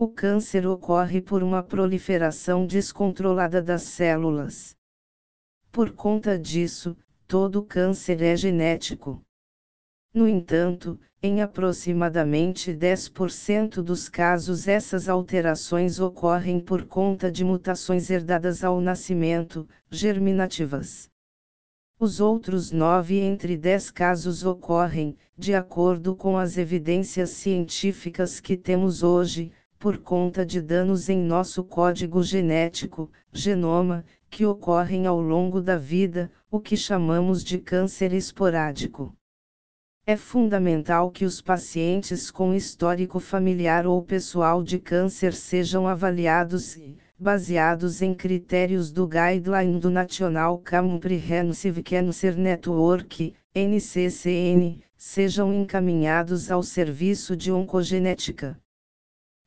O câncer ocorre por uma proliferação descontrolada das células. Por conta disso, todo câncer é genético. No entanto, em aproximadamente 10% dos casos essas alterações ocorrem por conta de mutações herdadas ao nascimento, germinativas. Os outros 9 entre 10 casos ocorrem, de acordo com as evidências científicas que temos hoje, por conta de danos em nosso código genético, genoma, que ocorrem ao longo da vida, o que chamamos de câncer esporádico. É fundamental que os pacientes com histórico familiar ou pessoal de câncer sejam avaliados e, baseados em critérios do Guideline do National Comprehensive Cancer Network, NCCN, sejam encaminhados ao serviço de oncogenética.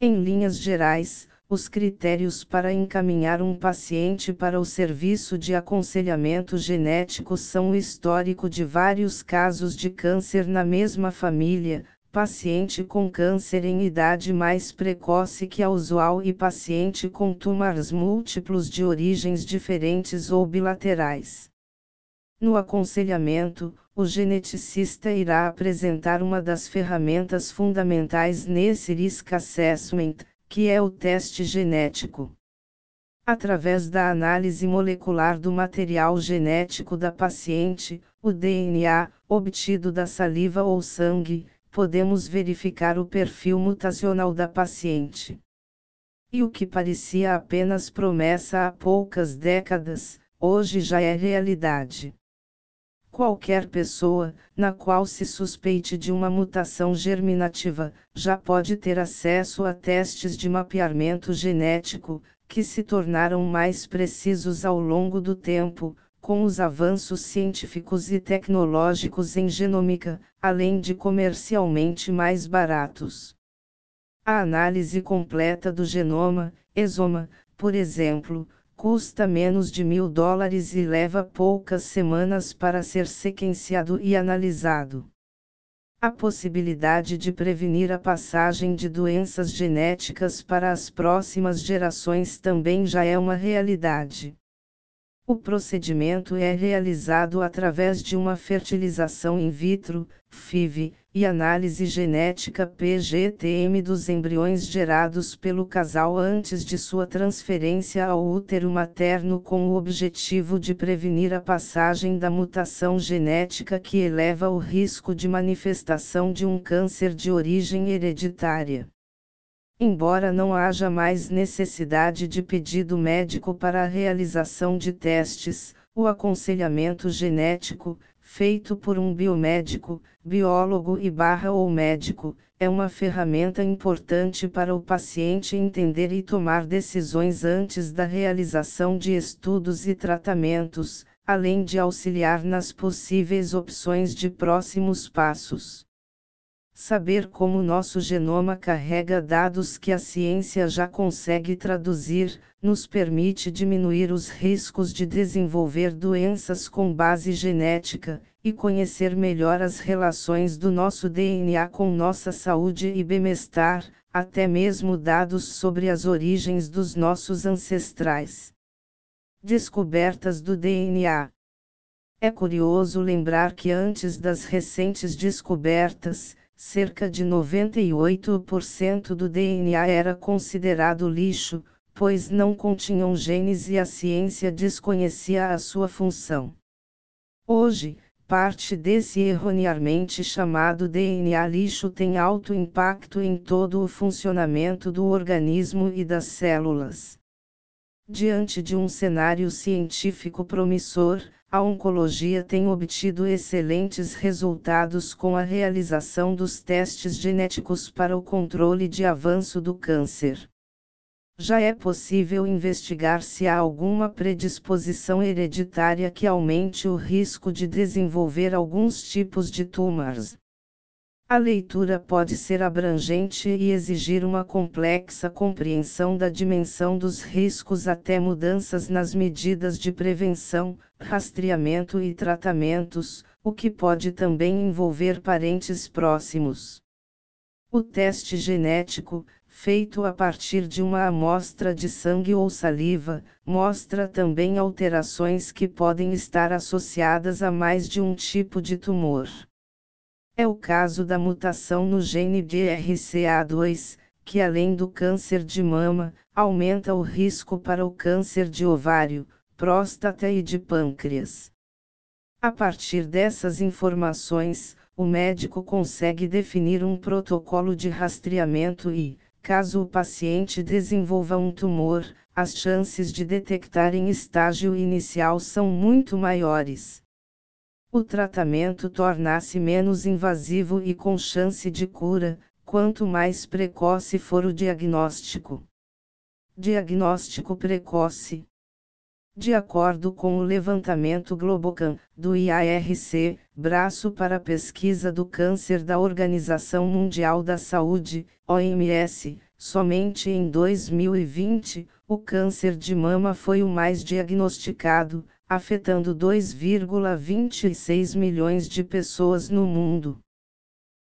Em linhas gerais, os critérios para encaminhar um paciente para o serviço de aconselhamento genético são o histórico de vários casos de câncer na mesma família, paciente com câncer em idade mais precoce que a usual e paciente com tumores múltiplos de origens diferentes ou bilaterais. No aconselhamento, o geneticista irá apresentar uma das ferramentas fundamentais nesse Risk Assessment, que é o teste genético. Através da análise molecular do material genético da paciente, o DNA, obtido da saliva ou sangue, podemos verificar o perfil mutacional da paciente. E o que parecia apenas promessa há poucas décadas, hoje já é realidade. Qualquer pessoa, na qual se suspeite de uma mutação germinativa, já pode ter acesso a testes de mapeamento genético, que se tornaram mais precisos ao longo do tempo, com os avanços científicos e tecnológicos em genômica, além de comercialmente mais baratos. A análise completa do genoma, exoma, por exemplo, custa menos de mil dólares e leva poucas semanas para ser sequenciado e analisado. A possibilidade de prevenir a passagem de doenças genéticas para as próximas gerações também já é uma realidade. O procedimento é realizado através de uma fertilização in vitro, FIV, e análise genética PGTM dos embriões gerados pelo casal antes de sua transferência ao útero materno com o objetivo de prevenir a passagem da mutação genética que eleva o risco de manifestação de um câncer de origem hereditária. Embora não haja mais necessidade de pedido médico para a realização de testes, o aconselhamento genético, feito por um biomédico, biólogo e barra ou médico, é uma ferramenta importante para o paciente entender e tomar decisões antes da realização de estudos e tratamentos, além de auxiliar nas possíveis opções de próximos passos. Saber como nosso genoma carrega dados que a ciência já consegue traduzir, nos permite diminuir os riscos de desenvolver doenças com base genética, e conhecer melhor as relações do nosso DNA com nossa saúde e bem-estar, até mesmo dados sobre as origens dos nossos ancestrais. Descobertas do DNA. É curioso lembrar que antes das recentes descobertas, cerca de 98% do DNA era considerado lixo, pois não continham genes e a ciência desconhecia a sua função. Hoje, parte desse erroneamente chamado DNA lixo tem alto impacto em todo o funcionamento do organismo e das células. Diante de um cenário científico promissor, a oncologia tem obtido excelentes resultados com a realização dos testes genéticos para o controle de avanço do câncer. Já é possível investigar se há alguma predisposição hereditária que aumente o risco de desenvolver alguns tipos de tumores. A leitura pode ser abrangente e exigir uma complexa compreensão da dimensão dos riscos até mudanças nas medidas de prevenção, rastreamento e tratamentos, o que pode também envolver parentes próximos. O teste genético, feito a partir de uma amostra de sangue ou saliva, mostra também alterações que podem estar associadas a mais de um tipo de tumor. É o caso da mutação no gene BRCA2, que além do câncer de mama, aumenta o risco para o câncer de ovário, próstata e de pâncreas. A partir dessas informações, o médico consegue definir um protocolo de rastreamento e, Caso o paciente desenvolva um tumor, as chances de detectar em estágio inicial são muito maiores. O tratamento torna-se menos invasivo e com chance de cura, quanto mais precoce for o diagnóstico. Diagnóstico precoce. De acordo com o levantamento Globocan, do IARC, braço para pesquisa do câncer da Organização Mundial da Saúde, OMS, somente em 2020, o câncer de mama foi o mais diagnosticado, afetando 2,26 milhões de pessoas no mundo.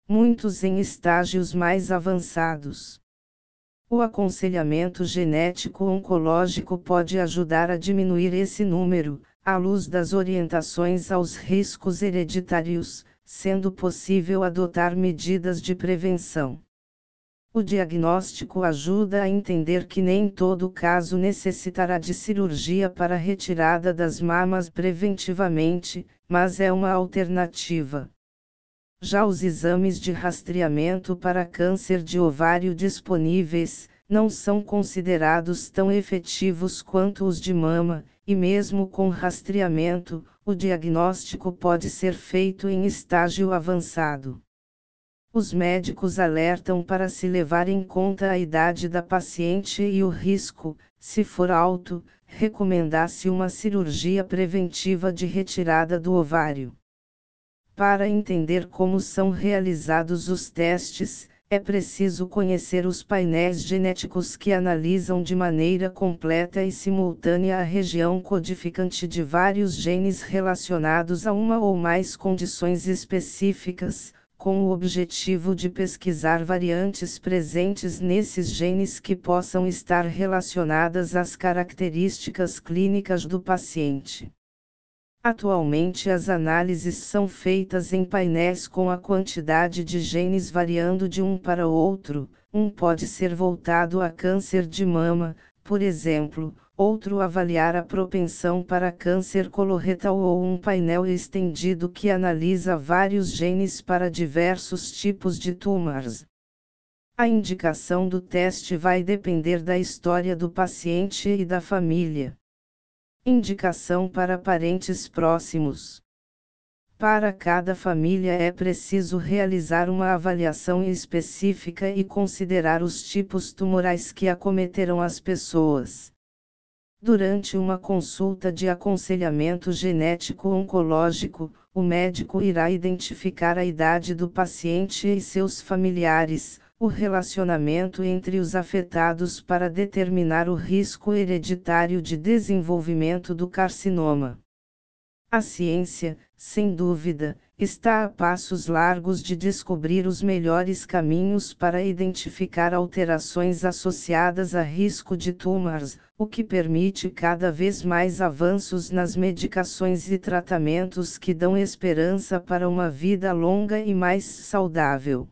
Muitos em estágios mais avançados. O aconselhamento genético oncológico pode ajudar a diminuir esse número, à luz das orientações aos riscos hereditários, sendo possível adotar medidas de prevenção. O diagnóstico ajuda a entender que nem todo caso necessitará de cirurgia para retirada das mamas preventivamente, mas é uma alternativa. Já os exames de rastreamento para câncer de ovário disponíveis, não são considerados tão efetivos quanto os de mama, e mesmo com rastreamento, o diagnóstico pode ser feito em estágio avançado. Os médicos alertam para se levar em conta a idade da paciente e o risco, se for alto, recomendar-se uma cirurgia preventiva de retirada do ovário. Para entender como são realizados os testes, é preciso conhecer os painéis genéticos que analisam de maneira completa e simultânea a região codificante de vários genes relacionados a uma ou mais condições específicas, com o objetivo de pesquisar variantes presentes nesses genes que possam estar relacionadas às características clínicas do paciente. Atualmente as análises são feitas em painéis com a quantidade de genes variando de um para outro, um pode ser voltado a câncer de mama, por exemplo, outro avaliar a propensão para câncer coloretal ou um painel estendido que analisa vários genes para diversos tipos de tumores. A indicação do teste vai depender da história do paciente e da família. Indicação para parentes próximos. Para cada família é preciso realizar uma avaliação específica e considerar os tipos tumorais que acometerão as pessoas. Durante uma consulta de aconselhamento genético oncológico, o médico irá identificar a idade do paciente e seus familiares, o relacionamento entre os afetados para determinar o risco hereditário de desenvolvimento do carcinoma. A ciência, sem dúvida, está a passos largos de descobrir os melhores caminhos para identificar alterações associadas a risco de tumores, o que permite cada vez mais avanços nas medicações e tratamentos que dão esperança para uma vida longa e mais saudável.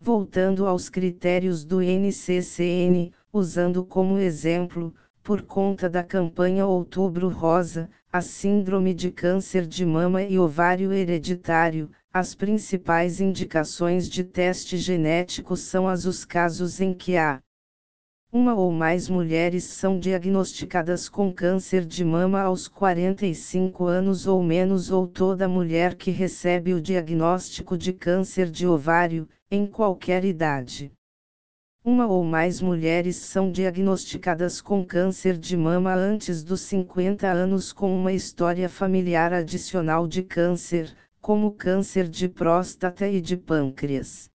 Voltando aos critérios do NCCN, usando como exemplo, por conta da campanha Outubro Rosa, a síndrome de câncer de mama e ovário hereditário, as principais indicações de teste genético são as os casos em que há uma ou mais mulheres são diagnosticadas com câncer de mama aos 45 anos ou menos, ou toda mulher que recebe o diagnóstico de câncer de ovário, em qualquer idade. Uma ou mais mulheres são diagnosticadas com câncer de mama antes dos 50 anos com uma história familiar adicional de câncer, como câncer de próstata e de pâncreas.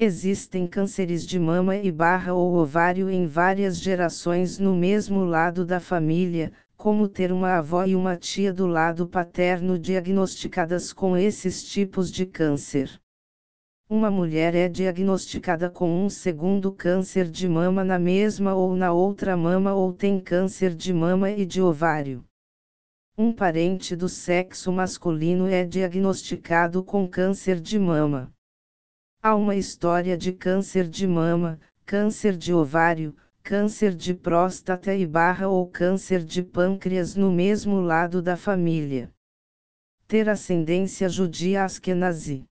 Existem cânceres de mama e barra ou ovário em várias gerações no mesmo lado da família, como ter uma avó e uma tia do lado paterno diagnosticadas com esses tipos de câncer. Uma mulher é diagnosticada com um segundo câncer de mama na mesma ou na outra mama ou tem câncer de mama e de ovário. Um parente do sexo masculino é diagnosticado com câncer de mama. Há uma história de câncer de mama, câncer de ovário, câncer de próstata e barra ou câncer de pâncreas no mesmo lado da família. Ter ascendência judia askenazi.